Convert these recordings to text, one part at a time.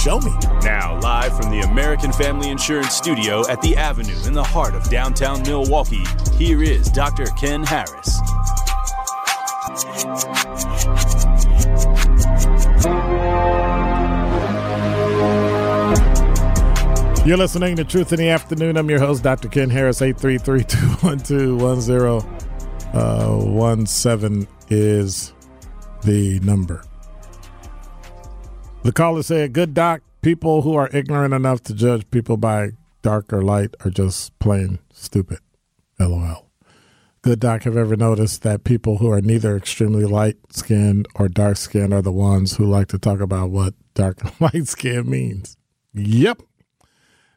show me. Now, live from the American Family Insurance Studio at the Avenue in the heart of downtown Milwaukee, here is Dr. Ken Harris. You're listening to Truth in the Afternoon. I'm your host, Dr. Ken Harris. 833-212-1017 uh, is the number. The caller said, Good doc, people who are ignorant enough to judge people by dark or light are just plain stupid. LOL. Good doc, have ever noticed that people who are neither extremely light skinned or dark skinned are the ones who like to talk about what dark and light skin means? Yep.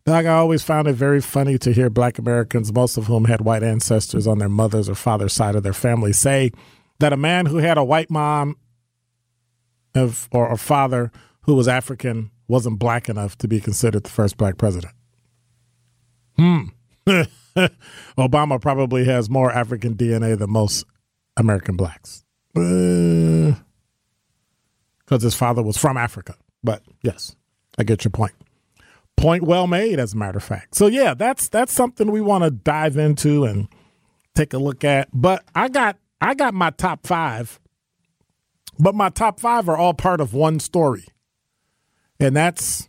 Doc, I always found it very funny to hear black Americans, most of whom had white ancestors on their mother's or father's side of their family, say that a man who had a white mom or a father who was African wasn't black enough to be considered the first black president. Hmm. Obama probably has more African DNA than most American blacks. Because his father was from Africa. But yes, I get your point. Point well made, as a matter of fact. So yeah, that's that's something we want to dive into and take a look at. But I got I got my top five, but my top five are all part of one story, and that's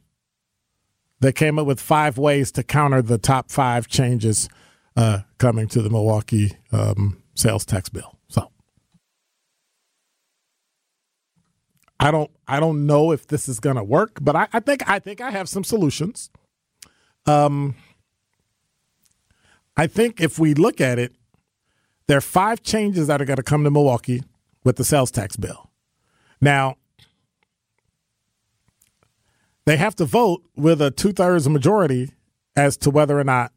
they came up with five ways to counter the top five changes uh, coming to the Milwaukee um, sales tax bill. So I don't I don't know if this is going to work, but I, I think I think I have some solutions. Um, I think if we look at it, there are five changes that are going to come to Milwaukee with the sales tax bill. Now, they have to vote with a two thirds majority as to whether or not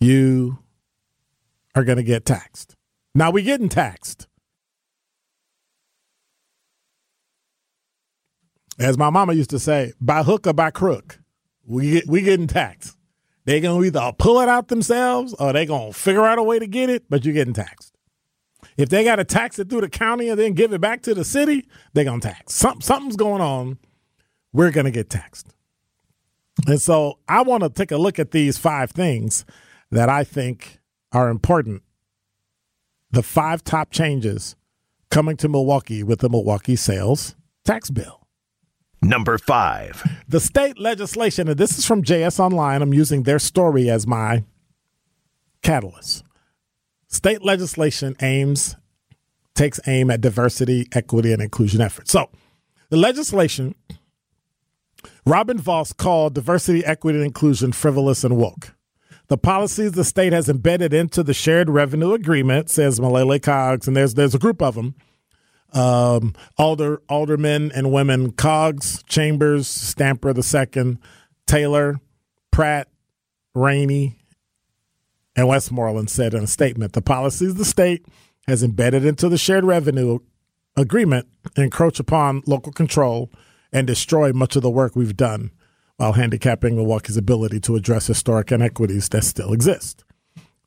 you are going to get taxed. Now, we're getting taxed. As my mama used to say, by hook or by crook, we we getting taxed. They're gonna either pull it out themselves or they're gonna figure out a way to get it, but you're getting taxed. If they got to tax it through the county and then give it back to the city, they're gonna tax. Some, something's going on. We're gonna get taxed. And so I want to take a look at these five things that I think are important. The five top changes coming to Milwaukee with the Milwaukee sales tax bill. Number five. The state legislation, and this is from JS Online, I'm using their story as my catalyst. State legislation aims, takes aim at diversity, equity, and inclusion efforts. So the legislation, Robin Vos called diversity, equity, and inclusion frivolous and woke. The policies the state has embedded into the shared revenue agreement, says Milele Coggs, and there's there's a group of them um, alder aldermen and women Coggs, Chambers, Stamper the second, Taylor, Pratt, Rainey, and Westmoreland said in a statement the policies the state has embedded into the shared revenue agreement encroach upon local control and destroy much of the work we've done while handicapping Milwaukee's ability to address historic inequities that still exist.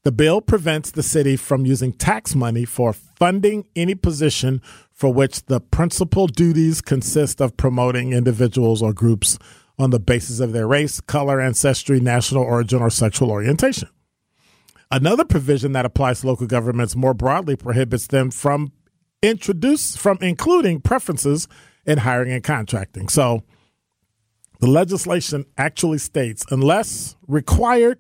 The bill prevents the city from using tax money for funding any position for which the principal duties consist of promoting individuals or groups on the basis of their race, color, ancestry, national origin, or sexual orientation. Another provision that applies to local governments more broadly prohibits them from introduce from including preferences in hiring and contracting. So the legislation actually states unless required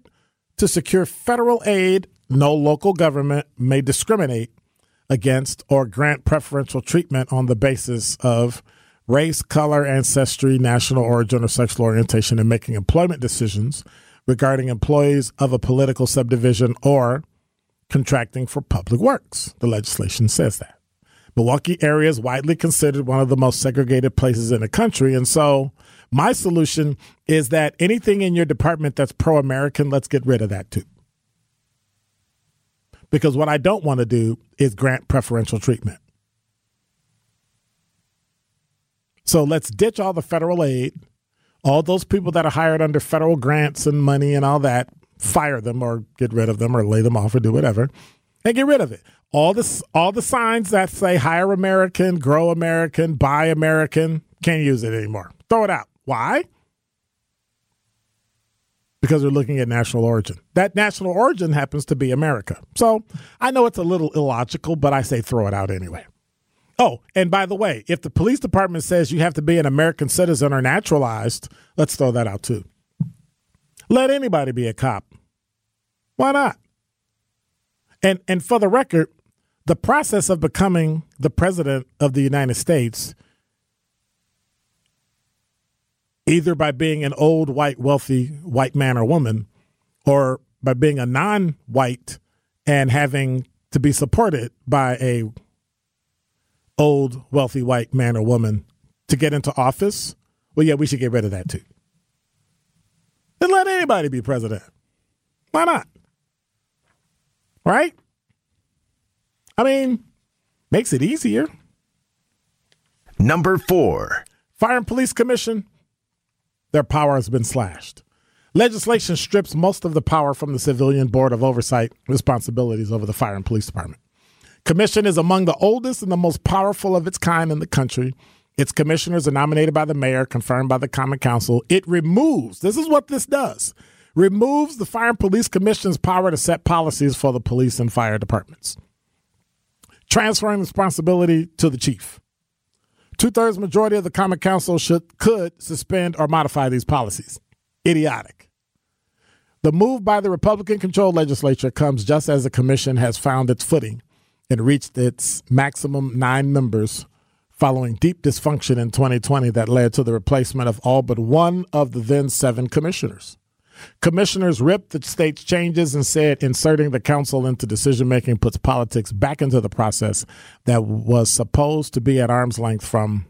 to secure federal aid, no local government may discriminate against or grant preferential treatment on the basis of race, color, ancestry, national origin, or sexual orientation in making employment decisions regarding employees of a political subdivision or contracting for public works. The legislation says that. Milwaukee area is widely considered one of the most segregated places in the country. And so my solution is that anything in your department that's pro American, let's get rid of that too. Because what I don't want to do is grant preferential treatment. So let's ditch all the federal aid, all those people that are hired under federal grants and money and all that, fire them or get rid of them or lay them off or do whatever, and get rid of it. All this, all the signs that say hire American, grow American, buy American, can't use it anymore. Throw it out. Why? Because we're looking at national origin. That national origin happens to be America. So I know it's a little illogical, but I say throw it out anyway. Oh, and by the way, if the police department says you have to be an American citizen or naturalized, let's throw that out too. Let anybody be a cop. Why not? And and for the record, the process of becoming the president of the United States either by being an old white wealthy white man or woman or by being a non-white and having to be supported by a old wealthy white man or woman to get into office well yeah we should get rid of that too and let anybody be president why not right i mean makes it easier Number four. fire and police commission their power has been slashed. Legislation strips most of the power from the Civilian Board of Oversight responsibilities over the Fire and Police Department. Commission is among the oldest and the most powerful of its kind in the country. Its commissioners are nominated by the mayor, confirmed by the Common Council. It removes, this is what this does, removes the Fire and Police Commission's power to set policies for the police and fire departments, transferring responsibility to the chief. Two thirds majority of the Common Council should could suspend or modify these policies. Idiotic. The move by the Republican controlled legislature comes just as the commission has found its footing and reached its maximum nine members following deep dysfunction in 2020 that led to the replacement of all but one of the then seven commissioners. Commissioners ripped the state's changes and said inserting the council into decision making puts politics back into the process that was supposed to be at arm's length from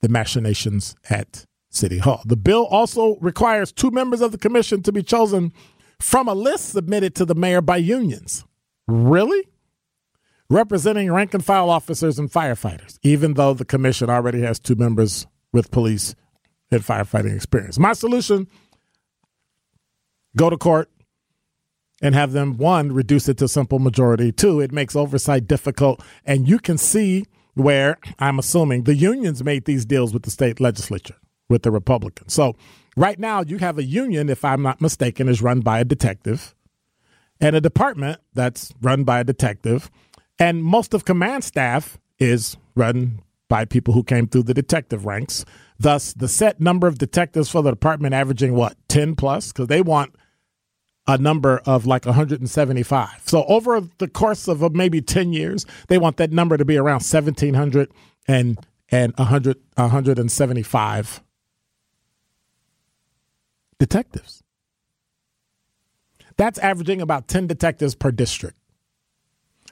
the machinations at City Hall. The bill also requires two members of the commission to be chosen from a list submitted to the mayor by unions. Really? Representing rank and file officers and firefighters, even though the commission already has two members with police and firefighting experience. My solution go to court and have them one reduce it to simple majority. Two it makes oversight difficult. And you can see where i'm assuming the unions made these deals with the state legislature with the republicans. So right now you have a union if i'm not mistaken is run by a detective and a department that's run by a detective and most of command staff is run by people who came through the detective ranks thus the set number of detectives for the department averaging what 10 plus because they want a number of like 175. So over the course of uh, maybe 10 years, they want that number to be around 1700 and and 100 175 detectives. That's averaging about 10 detectives per district.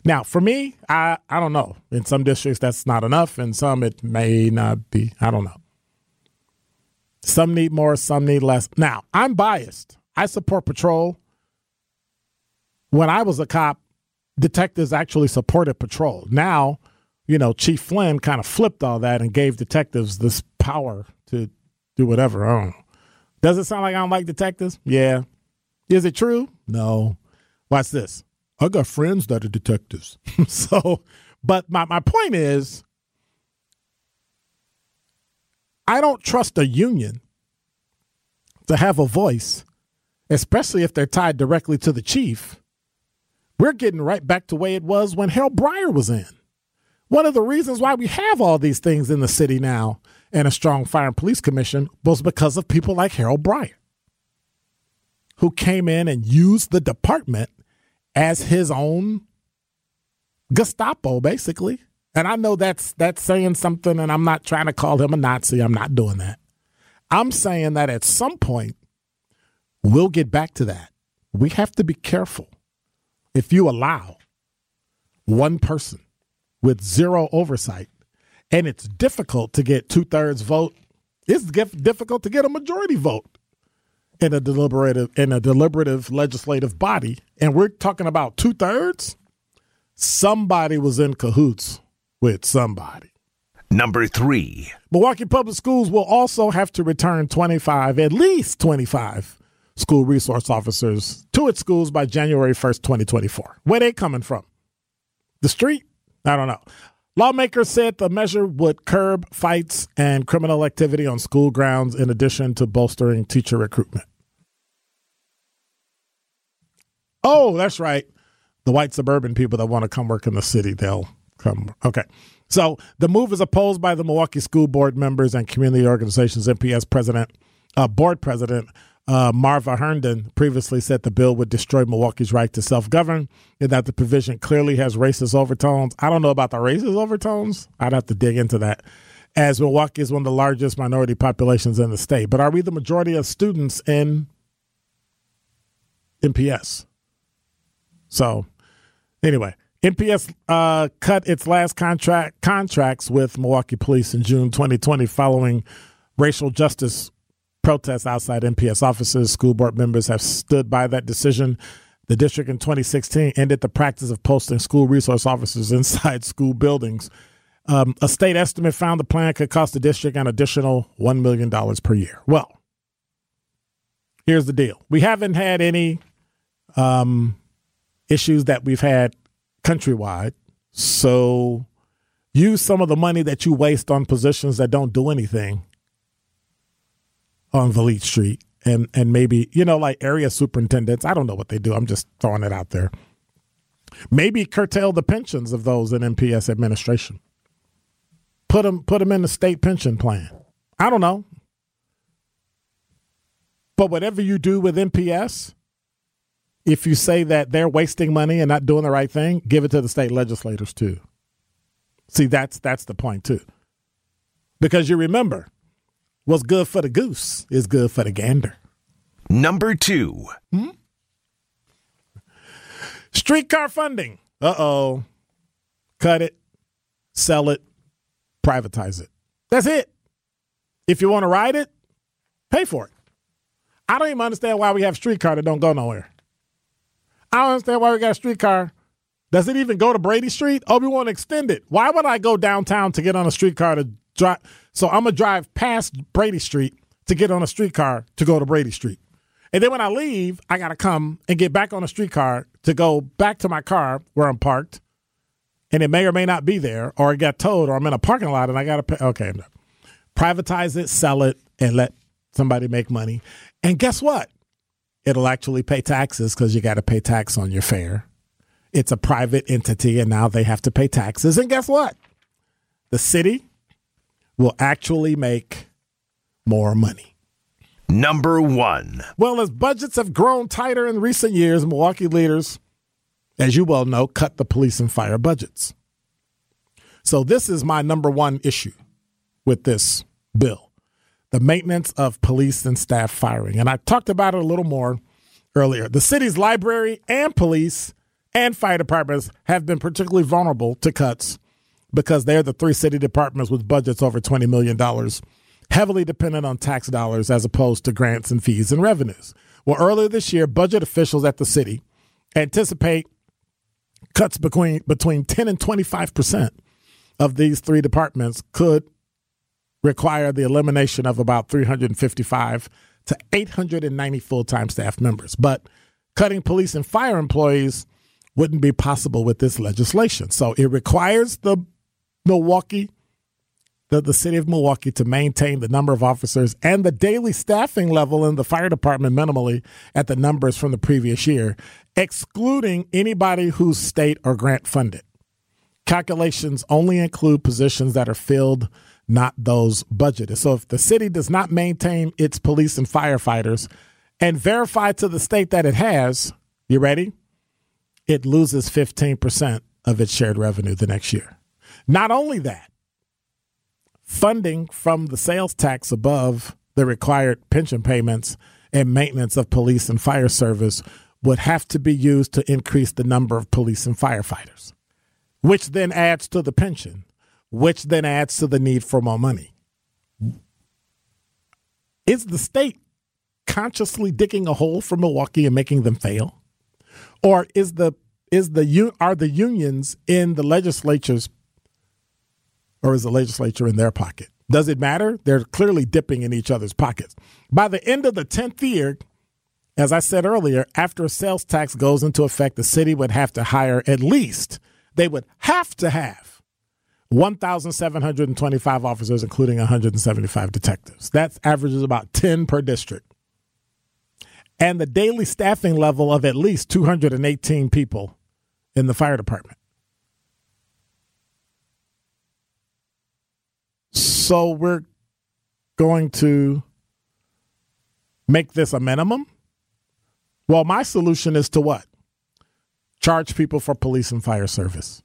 Now, for me, I I don't know. In some districts that's not enough, in some it may not be. I don't know. Some need more, some need less. Now, I'm biased. I support patrol when I was a cop, detectives actually supported patrol. Now, you know, Chief Flynn kind of flipped all that and gave detectives this power to do whatever. I don't know. Does it sound like I don't like detectives? Yeah. Is it true? No. Watch this. I got friends that are detectives. so, but my, my point is, I don't trust a union to have a voice, especially if they're tied directly to the chief. We're getting right back to the way it was when Harold Breier was in. One of the reasons why we have all these things in the city now and a strong fire and police commission was because of people like Harold Breier, who came in and used the department as his own Gestapo, basically. And I know that's that's saying something, and I'm not trying to call him a Nazi. I'm not doing that. I'm saying that at some point we'll get back to that. We have to be careful. If you allow one person with zero oversight, and it's difficult to get two thirds vote, it's difficult to get a majority vote in a deliberative in a deliberative legislative body, and we're talking about two thirds. Somebody was in cahoots with somebody. Number three. Milwaukee Public Schools will also have to return 25, at least 25 school resource officers to its schools by January 1st, 2024. Where they coming from? The street? I don't know. Lawmakers said the measure would curb fights and criminal activity on school grounds in addition to bolstering teacher recruitment. Oh, that's right. The white suburban people that want to come work in the city, they'll come. Okay. So the move is opposed by the Milwaukee School Board members and community organizations. MPS president, uh, board president uh, Marva Herndon previously said the bill would destroy Milwaukee's right to self govern and that the provision clearly has racist overtones. I don't know about the racist overtones. I'd have to dig into that. As Milwaukee is one of the largest minority populations in the state. But are we the majority of students in MPS? So, anyway, MPS uh, cut its last contract contracts with Milwaukee Police in June 2020 following racial justice protests outside MPS offices. School board members have stood by that decision. The district in 2016 ended the practice of posting school resource officers inside school buildings. Um, a state estimate found the plan could cost the district an additional $1 million per year. Well, here's the deal we haven't had any um, issues that we've had countrywide. So use some of the money that you waste on positions that don't do anything on Vliet Street and and maybe you know like area superintendents. I don't know what they do. I'm just throwing it out there. Maybe curtail the pensions of those in MPS administration. Put them put them in the state pension plan. I don't know. But whatever you do with MPS, if you say that they're wasting money and not doing the right thing, give it to the state legislators too. See, that's that's the point too. Because you remember, what's good for the goose is good for the gander. Number two. Hmm? Streetcar funding. Uh oh. Cut it, sell it, privatize it. That's it. If you want to ride it, pay for it. I don't even understand why we have streetcar that don't go nowhere. I don't understand why we got a streetcar. Does it even go to Brady Street? Oh, we want to extend it. Why would I go downtown to get on a streetcar to drive? So I'm gonna drive past Brady Street to get on a streetcar to go to Brady Street. And then when I leave, I gotta come and get back on a streetcar to go back to my car where I'm parked. And it may or may not be there, or it got towed, or I'm in a parking lot and I gotta pay. Okay, privatize it, sell it, and let somebody make money. And guess what? it'll actually pay taxes because you got to pay tax on your fare. It's a private entity, and now they have to pay taxes. And guess what? The city will actually make more money. Number one. Well, as budgets have grown tighter in recent years, Milwaukee leaders, as you well know, cut the police and fire budgets. So, this is my number one issue with this bill the maintenance of police and staff firing. And I talked about it a little more earlier. The city's library and police and fire departments have been particularly vulnerable to cuts because they're the three city departments with budgets over $20 million, heavily dependent on tax dollars as opposed to grants and fees and revenues. Well, earlier this year, budget officials at the city anticipate cuts between between 10 and 25 percent of these three departments could require the elimination of about 355 to 890 full time staff members. But cutting police and fire employees wouldn't be possible with this legislation. So it requires the Milwaukee, the, the city of Milwaukee, to maintain the number of officers and the daily staffing level in the fire department minimally at the numbers from the previous year, excluding anybody who's state or grant funded. Calculations only include positions that are filled, not those budgeted. So if the city does not maintain its police and firefighters and verify to the state that it has, you ready? It loses 15% of its shared revenue the next year. Not only that, funding from the sales tax above the required pension payments and maintenance of police and fire service would have to be used to increase the number of police and firefighters, which then adds to the pension, which then adds to the need for more money. Is the state consciously digging a hole for Milwaukee and making them fail? Or is the is the are the unions in the legislatures or is the legislature in their pocket? Does it matter? They're clearly dipping in each other's pockets. By the end of the 10th year, as I said earlier, after a sales tax goes into effect, the city would have to hire at least, they would have to have 1,725 officers, including 175 detectives. That averages about 10 per district. And the daily staffing level of at least 218 people in the fire department. So we're going to make this a minimum? Well, my solution is to what? Charge people for police and fire service.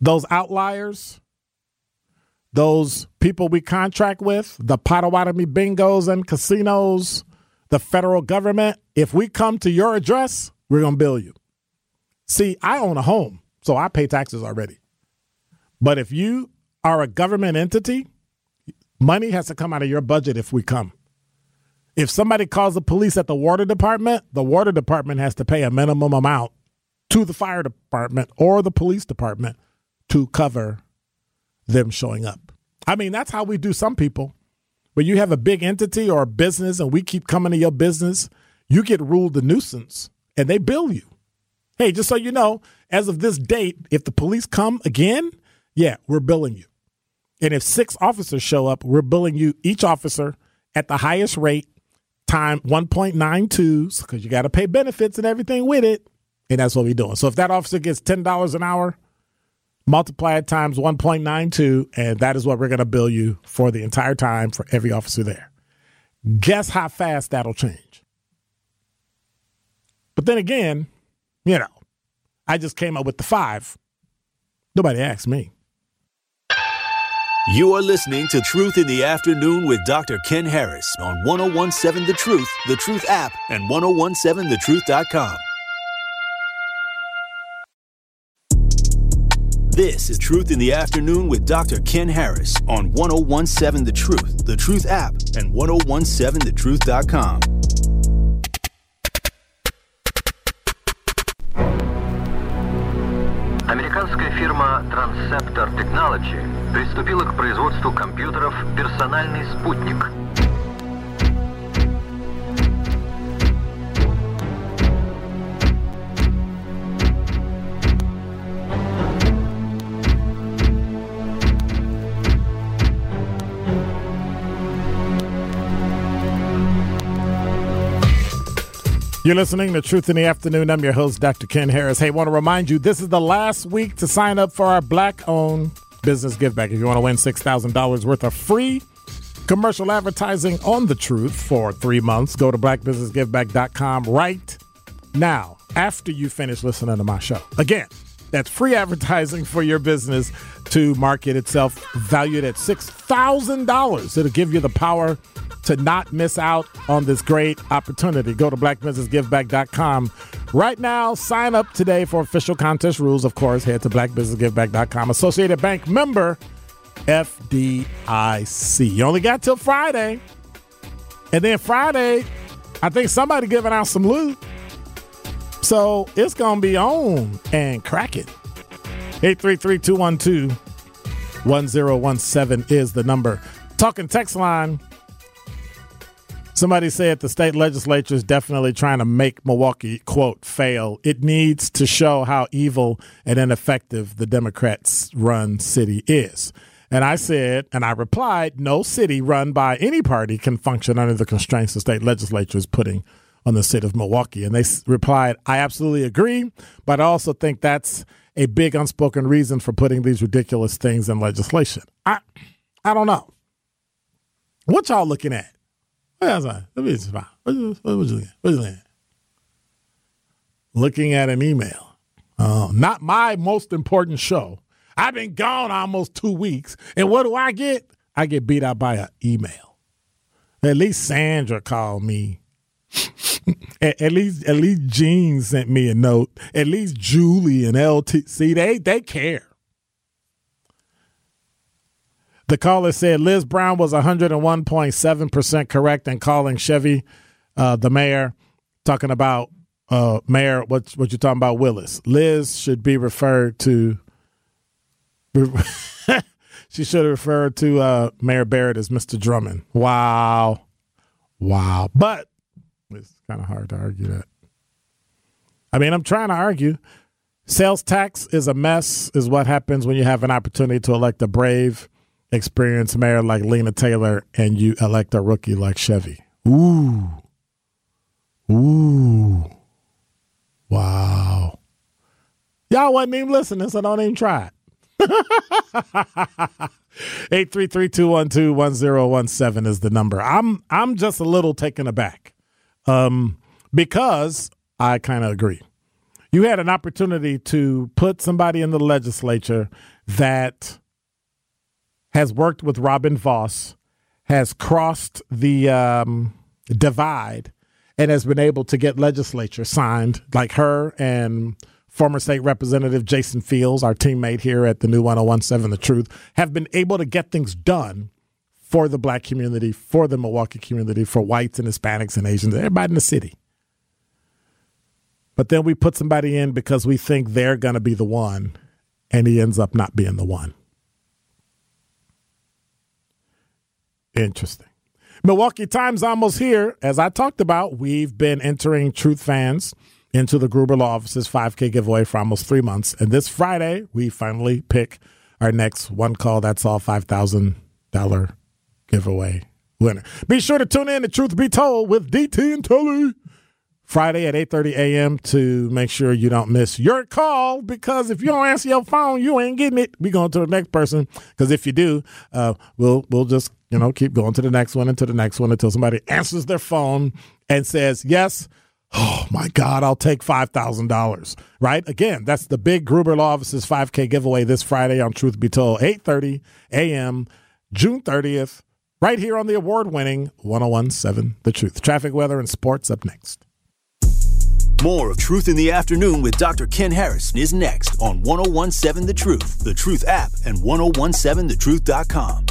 Those outliers, those people we contract with, the Potawatomi bingos and casinos, the federal government, if we come to your address, we're going to bill you. See, I own a home, so I pay taxes already. But if you are a government entity, money has to come out of your budget if we come. If somebody calls the police at the water department, the water department has to pay a minimum amount to the fire department or the police department to cover them showing up. I mean, that's how we do some people. When you have a big entity or a business and we keep coming to your business, you get ruled a nuisance and they bill you. Hey, just so you know, as of this date, if the police come again, yeah, we're billing you. And if six officers show up, we're billing you each officer at the highest rate, time 1.92, because you got to pay benefits and everything with it. And that's what we're doing. So if that officer gets $10 an hour, multiply it times 1.92, and that is what we're going to bill you for the entire time for every officer there. Guess how fast that'll change? But then again, you know, I just came up with the five. Nobody asked me. You are listening to Truth in the Afternoon with Dr. Ken Harris on 1017 The Truth, The Truth app, and 1017thetruth.com. This is Truth in the Afternoon with Dr. Ken Harris on 1017 The Truth, The Truth app, and 1017thetruth.com. Американская фирма Transceptor Technology приступила к производству компьютеров «Персональный спутник». You're listening to Truth in the Afternoon. I'm your host, Dr. Ken Harris. Hey, want to remind you this is the last week to sign up for our black owned business give back. If you want to win $6,000 worth of free commercial advertising on the truth for three months, go to blackbusinessgiveback.com right now after you finish listening to my show. Again, that's free advertising for your business to market itself, valued at $6,000. It'll give you the power to not miss out on this great opportunity. Go to blackbusinessgiveback.com right now. Sign up today for official contest rules. Of course, head to blackbusinessgiveback.com. Associated Bank member FDIC. You only got till Friday. And then Friday, I think somebody giving out some loot. So it's going to be on and crack it. 833 212 1017 is the number. Talking text line Somebody said the state legislature is definitely trying to make Milwaukee, quote, fail. It needs to show how evil and ineffective the Democrats run city is. And I said, and I replied, no city run by any party can function under the constraints the state legislature is putting on the city of Milwaukee. And they replied, I absolutely agree, but I also think that's a big unspoken reason for putting these ridiculous things in legislation. I, I don't know. What y'all looking at? What you, what you looking at an email. Uh, not my most important show. I've been gone almost two weeks, and what do I get? I get beat out by an email. At least Sandra called me. at, at, least, at least Gene sent me a note. At least Julie and LT. See, they they care. The caller said Liz Brown was 101.7% correct in calling Chevy uh, the mayor, talking about uh, Mayor, what, what you're talking about, Willis. Liz should be referred to, she should have referred to uh, Mayor Barrett as Mr. Drummond. Wow. Wow. But it's kind of hard to argue that. I mean, I'm trying to argue. Sales tax is a mess, is what happens when you have an opportunity to elect a brave, experienced mayor like Lena Taylor and you elect a rookie like Chevy. Ooh. Ooh. Wow. Y'all wasn't even listening, so don't even try it. 833-212-1017 is the number. I'm I'm just a little taken aback. Um, because I kind of agree. You had an opportunity to put somebody in the legislature that has worked with Robin Vos, has crossed the um, divide, and has been able to get legislature signed, like her and former state representative Jason Fields, our teammate here at the new 1017 The Truth, have been able to get things done for the black community, for the Milwaukee community, for whites and Hispanics and Asians, everybody in the city. But then we put somebody in because we think they're going to be the one, and he ends up not being the one. Interesting. Milwaukee Times almost here. As I talked about, we've been entering Truth fans into the Gruber Law Office's 5K giveaway for almost three months. And this Friday, we finally pick our next one call. That's all $5,000 giveaway winner. Be sure to tune in to Truth Be Told with DT and Tully Friday at 8:30 a.m. to make sure you don't miss your call because if you don't answer your phone, you ain't getting it. We going to the next person because if you do, uh, we'll we'll just you know keep going to the next one and to the next one until somebody answers their phone and says yes. Oh my God, I'll take five thousand dollars. Right? Again, that's the big Gruber Law Office's 5K giveaway this Friday on Truth Be Told, 8:30 a.m. June 30th, right here on the award-winning 1017 The Truth. Traffic, weather, and sports up next. More of Truth in the Afternoon with Dr. Ken Harris is next on 1017 The Truth, The Truth app, and 1017thetruth.com.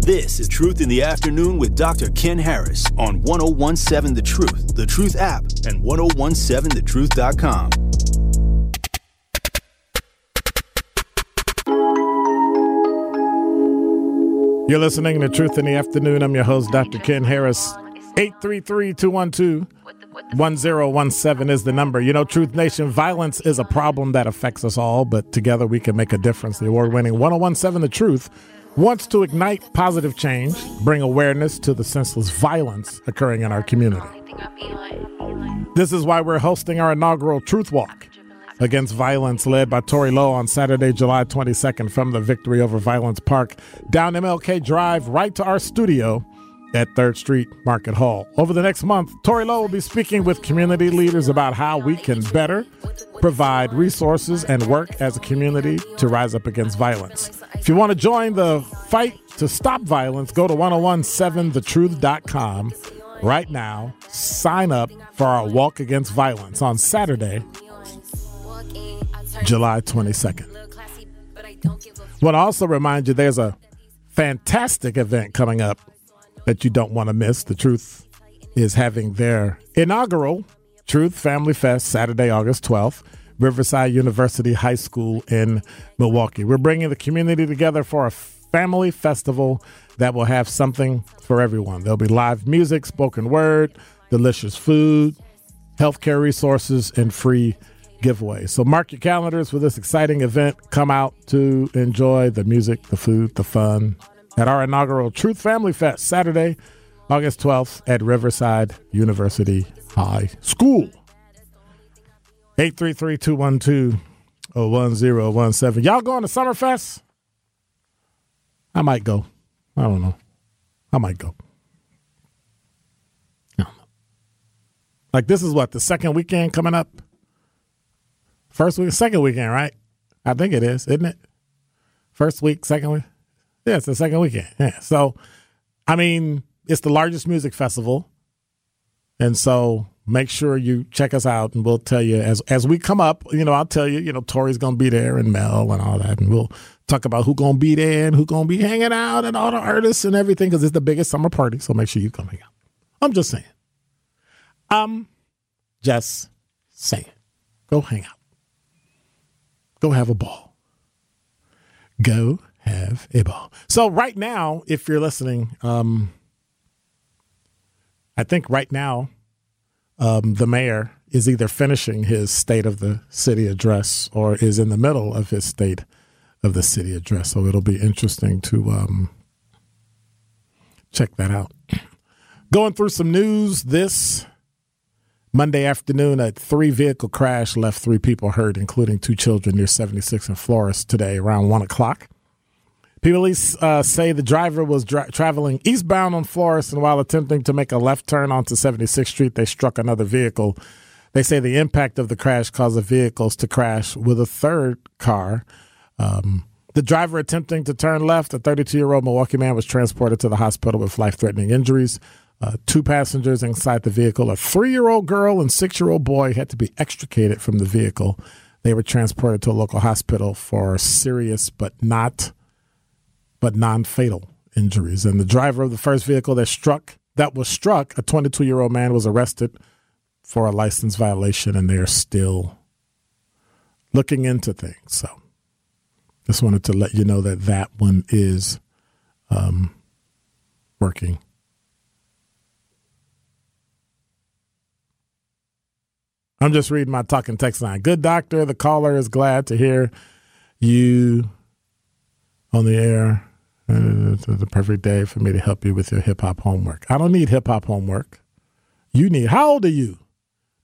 This is Truth in the Afternoon with Dr. Ken Harris on 1017 The Truth, The Truth app, and 1017thetruth.com. You're listening to Truth in the Afternoon. I'm your host, Dr. Ken Harris. 833 212 1017 is the number. You know, Truth Nation, violence is a problem that affects us all, but together we can make a difference. The award winning 1017 The Truth wants to ignite positive change, bring awareness to the senseless violence occurring in our community. This is why we're hosting our inaugural Truth Walk against violence led by Tori Lowe on Saturday, July 22nd from the Victory Over Violence Park down MLK Drive right to our studio at 3rd Street Market Hall. Over the next month, Tori Lowe will be speaking with community leaders about how we can better provide resources and work as a community to rise up against violence. If you want to join the fight to stop violence, go to 1017thetruth.com right now. Sign up for our Walk Against Violence on Saturday, July 22nd. Want to also remind you there's a fantastic event coming up that you don't want to miss. The Truth is having their inaugural Truth Family Fest Saturday, August 12th. Riverside University High School in Milwaukee. We're bringing the community together for a family festival that will have something for everyone. There'll be live music, spoken word, delicious food, healthcare resources, and free giveaways. So mark your calendars for this exciting event. Come out to enjoy the music, the food, the fun at our inaugural Truth Family Fest Saturday, August 12th at Riverside University High School. 833-212-1017. Y'all going to Summerfest? I might go. I don't know. I might go. Like this is what the second weekend coming up. First week, second weekend, right? I think it is, isn't it? First week, second week. Yeah, it's the second weekend. Yeah. So, I mean, it's the largest music festival, and so make sure you check us out, and we'll tell you as as we come up. You know, I'll tell you. You know, Tori's gonna be there, and Mel, and all that, and we'll talk about who gonna be there and who gonna be hanging out, and all the artists and everything, because it's the biggest summer party. So make sure you come hang out. I'm just saying. Um, just saying. Go hang out. Go have a ball. Go have a ball. So right now, if you're listening, um, I think right now, um, the mayor is either finishing his state of the city address or is in the middle of his state of the city address. So it'll be interesting to um, check that out. Going through some news this Monday afternoon, a three vehicle crash left three people hurt, including two children near 76 in Florence today around 1 o'clock. Police uh, say the driver was dra- traveling eastbound on Florence, and while attempting to make a left turn onto 76th Street, they struck another vehicle. They say the impact of the crash caused the vehicles to crash with a third car. Um, the driver attempting to turn left, a 32 year old Milwaukee man, was transported to the hospital with life threatening injuries. Uh, two passengers inside the vehicle, a three year old girl and six year old boy, had to be extricated from the vehicle. They were transported to a local hospital for serious but not but non-fatal injuries. And the driver of the first vehicle that struck that was struck, a 22-year-old man, was arrested for a license violation, and they're still looking into things. So, just wanted to let you know that that one is um, working. I'm just reading my talking text line. Good doctor, the caller is glad to hear you on the air. Uh, it's the perfect day for me to help you with your hip hop homework. I don't need hip hop homework. You need. How old are you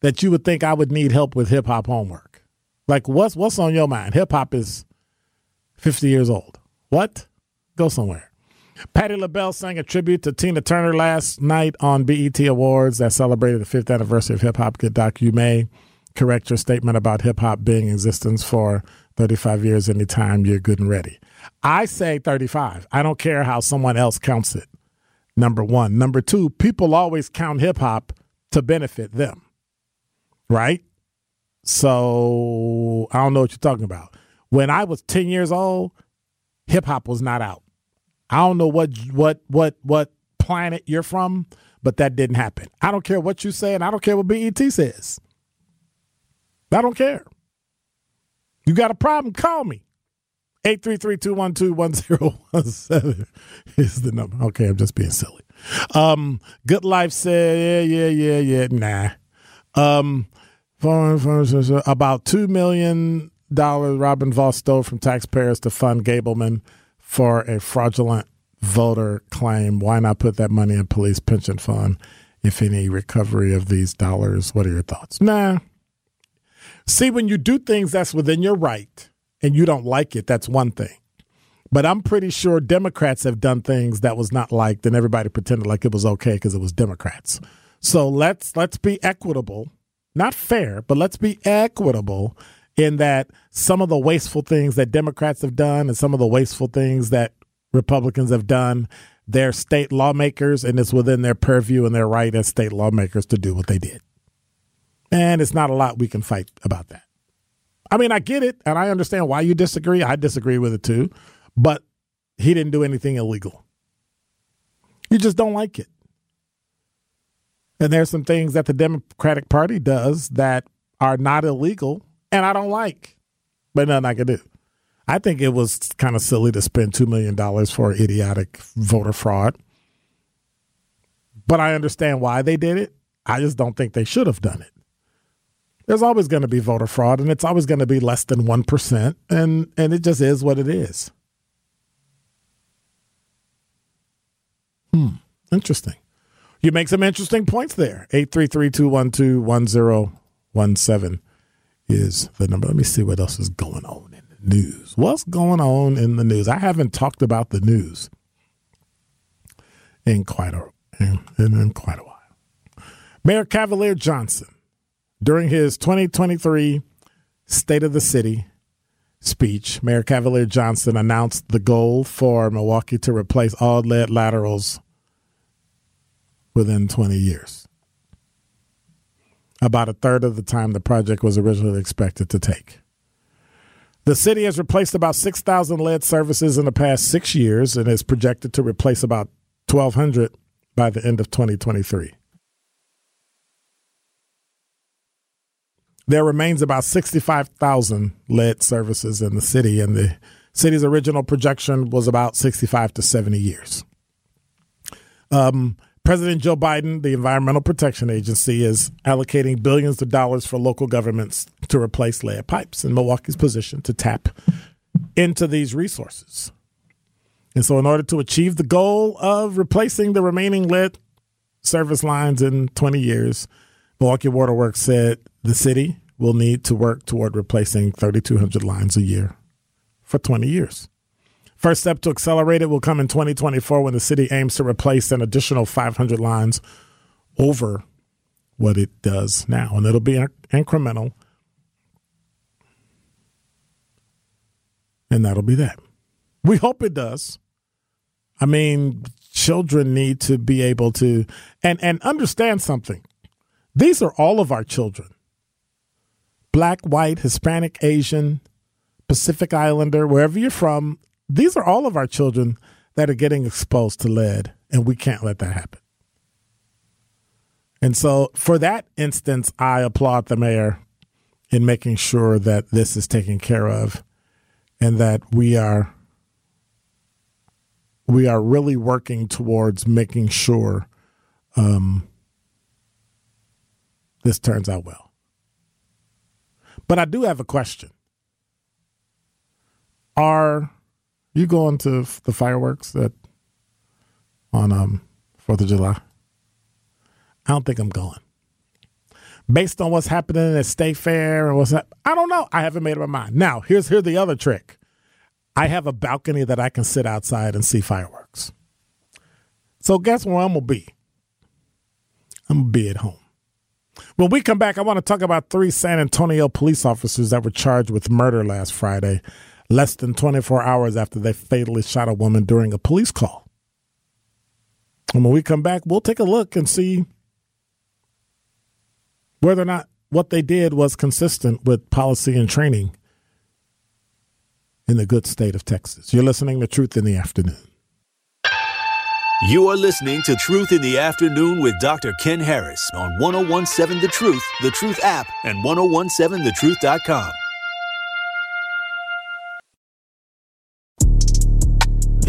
that you would think I would need help with hip hop homework? Like what's what's on your mind? Hip hop is fifty years old. What? Go somewhere. Patti LaBelle sang a tribute to Tina Turner last night on BET Awards that celebrated the fifth anniversary of hip hop. Good doc, you may correct your statement about hip hop being in existence for 35 years anytime you're good and ready. I say 35. I don't care how someone else counts it. Number one. Number two, people always count hip hop to benefit them. Right? So I don't know what you're talking about. When I was 10 years old, hip hop was not out. I don't know what what what what planet you're from, but that didn't happen. I don't care what you say, and I don't care what BET says. I don't care. You got a problem? Call me. 833-212-1017 is the number. Okay, I'm just being silly. Um, Good Life said, yeah, yeah, yeah, yeah, nah. Um, about $2 million Robin Vos stole from taxpayers to fund Gableman for a fraudulent voter claim. Why not put that money in police pension fund? If any recovery of these dollars, what are your thoughts? Nah. See, when you do things that's within your right – and you don't like it, that's one thing. But I'm pretty sure Democrats have done things that was not liked, and everybody pretended like it was okay because it was Democrats. So let's let's be equitable, not fair, but let's be equitable in that some of the wasteful things that Democrats have done and some of the wasteful things that Republicans have done, they're state lawmakers, and it's within their purview and their right as state lawmakers to do what they did. And it's not a lot we can fight about that. I mean, I get it, and I understand why you disagree. I disagree with it too, but he didn't do anything illegal. You just don't like it. And there's some things that the Democratic Party does that are not illegal and I don't like, but nothing I can do. I think it was kind of silly to spend $2 million for idiotic voter fraud. But I understand why they did it. I just don't think they should have done it. There's always going to be voter fraud, and it's always going to be less than 1%, and, and it just is what it is. Hmm, interesting. You make some interesting points there. 833-212-1017 is the number. Let me see what else is going on in the news. What's going on in the news? I haven't talked about the news in quite a in, in quite a while. Mayor Cavalier Johnson, during his 2023 State of the City speech, Mayor Cavalier Johnson announced the goal for Milwaukee to replace all lead laterals within 20 years. About a third of the time the project was originally expected to take. The city has replaced about 6,000 lead services in the past six years and is projected to replace about 1,200 by the end of 2023. There remains about 65,000 lead services in the city, and the city's original projection was about 65 to 70 years. Um, President Joe Biden, the Environmental Protection Agency, is allocating billions of dollars for local governments to replace lead pipes in Milwaukee's position to tap into these resources. And so, in order to achieve the goal of replacing the remaining lead service lines in 20 years, Milwaukee Water Works said the city will need to work toward replacing 3,200 lines a year for 20 years. First step to accelerate it will come in 2024 when the city aims to replace an additional 500 lines over what it does now. And it'll be incremental. And that'll be that. We hope it does. I mean, children need to be able to and and understand something. These are all of our children. Black, white, Hispanic, Asian, Pacific Islander, wherever you're from, these are all of our children that are getting exposed to lead, and we can't let that happen. And so, for that instance, I applaud the mayor in making sure that this is taken care of and that we are we are really working towards making sure um, this turns out well. But I do have a question. Are you going to the fireworks that on um Fourth of July? I don't think I'm going. Based on what's happening at State Fair and what's that, I don't know. I haven't made up my mind. Now, here's here's the other trick. I have a balcony that I can sit outside and see fireworks. So guess where I'm gonna be? I'm gonna be at home. When we come back, I want to talk about three San Antonio police officers that were charged with murder last Friday, less than 24 hours after they fatally shot a woman during a police call. And when we come back, we'll take a look and see whether or not what they did was consistent with policy and training in the good state of Texas. You're listening to Truth in the Afternoon. You are listening to Truth in the Afternoon with Dr. Ken Harris on 1017 The Truth, The Truth app, and 1017thetruth.com.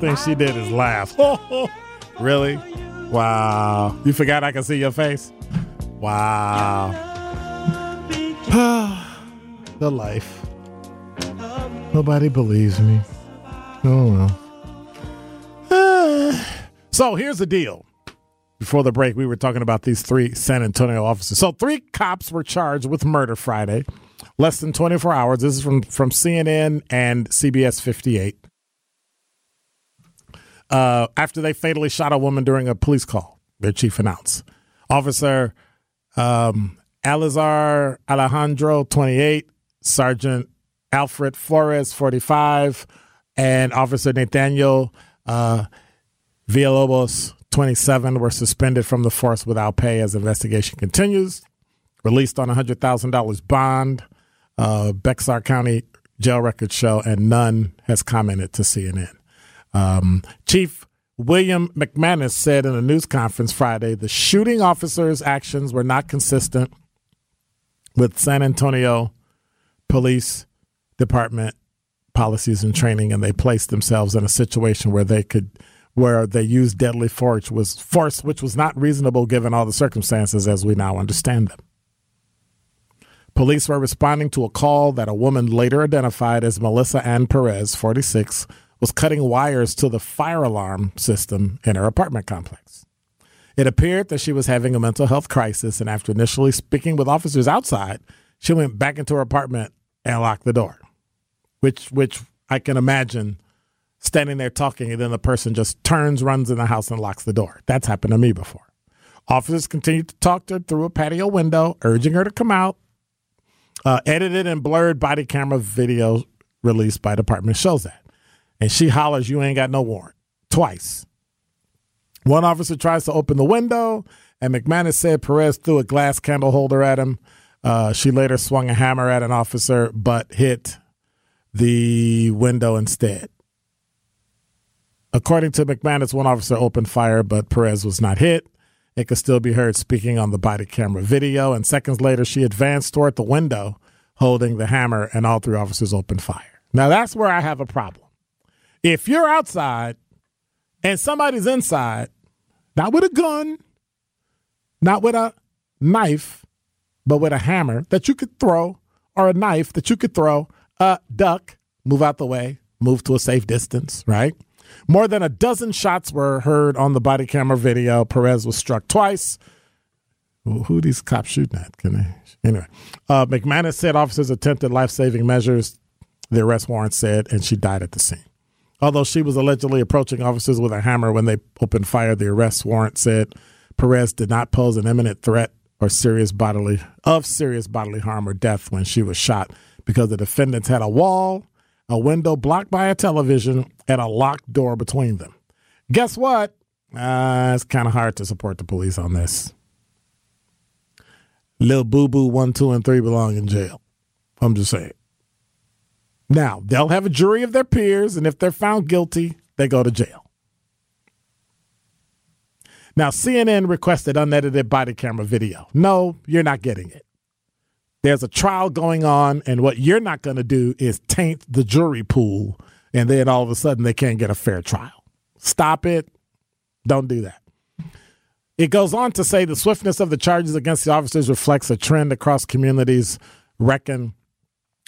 thing she did is laugh. really? Wow. You forgot I can see your face? Wow. the life. Nobody believes me. Oh well. so here's the deal. Before the break, we were talking about these three San Antonio officers. So, three cops were charged with murder Friday less than 24 hours. This is from, from CNN and CBS 58. Uh, after they fatally shot a woman during a police call, their chief announced. Officer um, Eleazar Alejandro, 28, Sergeant Alfred Flores, 45, and Officer Nathaniel uh, Villalobos, 27, were suspended from the force without pay as investigation continues. Released on a $100,000 bond. Uh, Bexar County jail records show, and none has commented to CNN. Um, Chief William McManus said in a news conference Friday the shooting officer's actions were not consistent with San Antonio Police Department policies and training, and they placed themselves in a situation where they could where they used deadly force was force which was not reasonable given all the circumstances as we now understand them. Police were responding to a call that a woman later identified as Melissa Ann Perez, 46, was cutting wires to the fire alarm system in her apartment complex. It appeared that she was having a mental health crisis, and after initially speaking with officers outside, she went back into her apartment and locked the door. Which, which I can imagine standing there talking, and then the person just turns, runs in the house, and locks the door. That's happened to me before. Officers continued to talk to her through a patio window, urging her to come out. Uh, edited and blurred body camera video released by department shows that. And she hollers, You ain't got no warrant. Twice. One officer tries to open the window, and McManus said Perez threw a glass candle holder at him. Uh, she later swung a hammer at an officer, but hit the window instead. According to McManus, one officer opened fire, but Perez was not hit. It could still be heard speaking on the body camera video. And seconds later, she advanced toward the window holding the hammer, and all three officers opened fire. Now, that's where I have a problem. If you're outside and somebody's inside, not with a gun, not with a knife, but with a hammer that you could throw, or a knife that you could throw, uh, duck, move out the way, move to a safe distance, right? More than a dozen shots were heard on the body camera video. Perez was struck twice. Who are these cops shooting at? Can they? Anyway, uh, McManus said officers attempted life saving measures. The arrest warrant said, and she died at the scene. Although she was allegedly approaching officers with a hammer when they opened fire, the arrest warrant said Perez did not pose an imminent threat or serious bodily of serious bodily harm or death when she was shot because the defendants had a wall, a window blocked by a television, and a locked door between them. Guess what? Uh, it's kind of hard to support the police on this. Lil Boo Boo 1, 2, and 3 belong in jail. I'm just saying. Now, they'll have a jury of their peers, and if they're found guilty, they go to jail. Now, CNN requested unedited body camera video. No, you're not getting it. There's a trial going on, and what you're not going to do is taint the jury pool, and then all of a sudden they can't get a fair trial. Stop it. Don't do that. It goes on to say the swiftness of the charges against the officers reflects a trend across communities reckon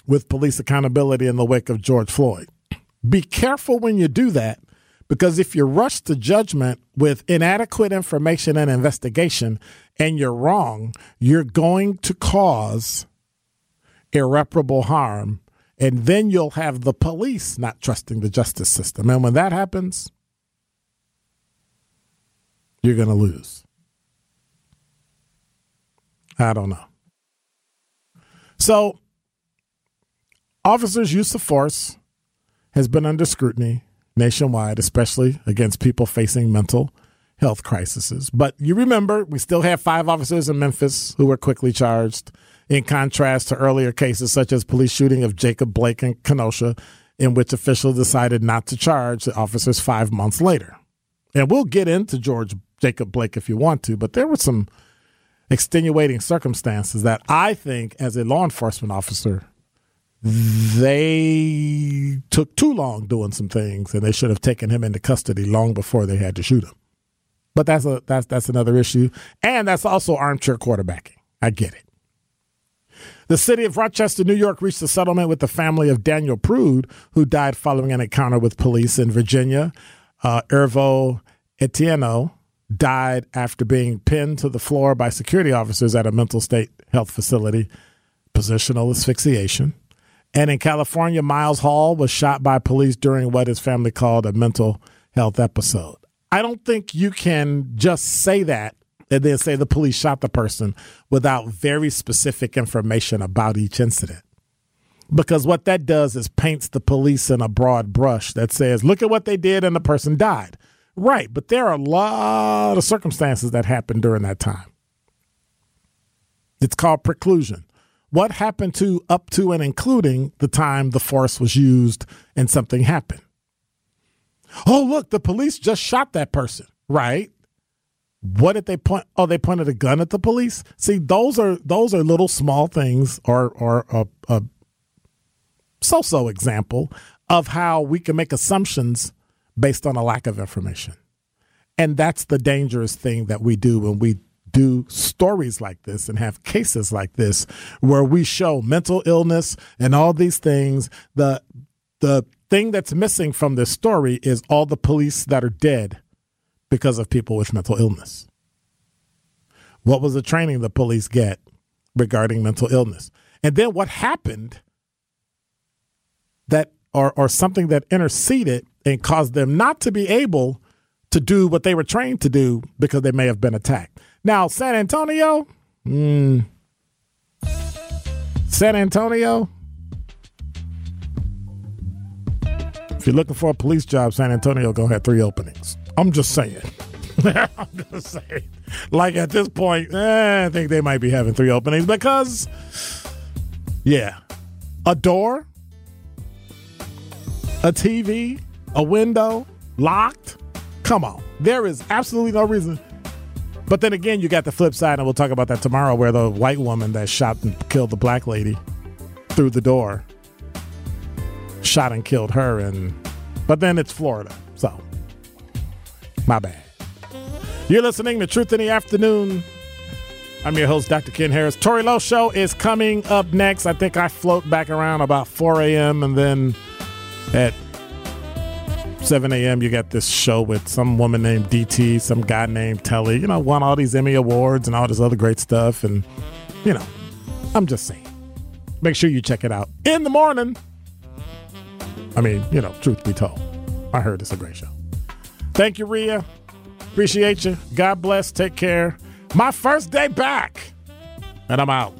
with police accountability in the wake of George Floyd. Be careful when you do that because if you rush to judgment with inadequate information and investigation and you're wrong, you're going to cause irreparable harm. And then you'll have the police not trusting the justice system. And when that happens, you're going to lose. I don't know. So Officers' use of force has been under scrutiny nationwide, especially against people facing mental health crises. But you remember, we still have five officers in Memphis who were quickly charged, in contrast to earlier cases such as police shooting of Jacob Blake in Kenosha, in which officials decided not to charge the officers five months later. And we'll get into George Jacob Blake if you want to, but there were some extenuating circumstances that I think, as a law enforcement officer, they took too long doing some things, and they should have taken him into custody long before they had to shoot him. But that's a that's that's another issue, and that's also armchair quarterbacking. I get it. The city of Rochester, New York, reached a settlement with the family of Daniel Prude, who died following an encounter with police in Virginia. Uh, Irvo Otieno died after being pinned to the floor by security officers at a mental state health facility positional asphyxiation. And in California, Miles Hall was shot by police during what his family called a mental health episode. I don't think you can just say that and then say the police shot the person without very specific information about each incident. Because what that does is paints the police in a broad brush that says, look at what they did and the person died. Right, but there are a lot of circumstances that happened during that time. It's called preclusion. What happened to up to and including the time the force was used and something happened? Oh, look, the police just shot that person, right? What did they point? Oh, they pointed a gun at the police. See, those are those are little small things, or or a, a so-so example of how we can make assumptions based on a lack of information, and that's the dangerous thing that we do when we do stories like this and have cases like this where we show mental illness and all these things. The the thing that's missing from this story is all the police that are dead because of people with mental illness. What was the training the police get regarding mental illness? And then what happened that or or something that interceded and caused them not to be able to do what they were trained to do because they may have been attacked. Now, San Antonio, mm, San Antonio, If you're looking for a police job, San Antonio gonna have three openings. I'm just saying. I'm just saying. Like at this point, eh, I think they might be having three openings because, yeah, a door, a TV, a window locked. Come on, there is absolutely no reason. But then again, you got the flip side, and we'll talk about that tomorrow, where the white woman that shot and killed the black lady through the door shot and killed her and but then it's Florida. So my bad. You're listening to Truth in the Afternoon. I'm your host, Dr. Ken Harris. Tory Lowe Show is coming up next. I think I float back around about 4 a.m. and then at 7 a.m. you got this show with some woman named DT, some guy named Telly, you know, won all these Emmy Awards and all this other great stuff. And, you know, I'm just saying. Make sure you check it out in the morning. I mean, you know, truth be told, I heard it's a great show. Thank you, Ria. Appreciate you. God bless. Take care. My first day back, and I'm out.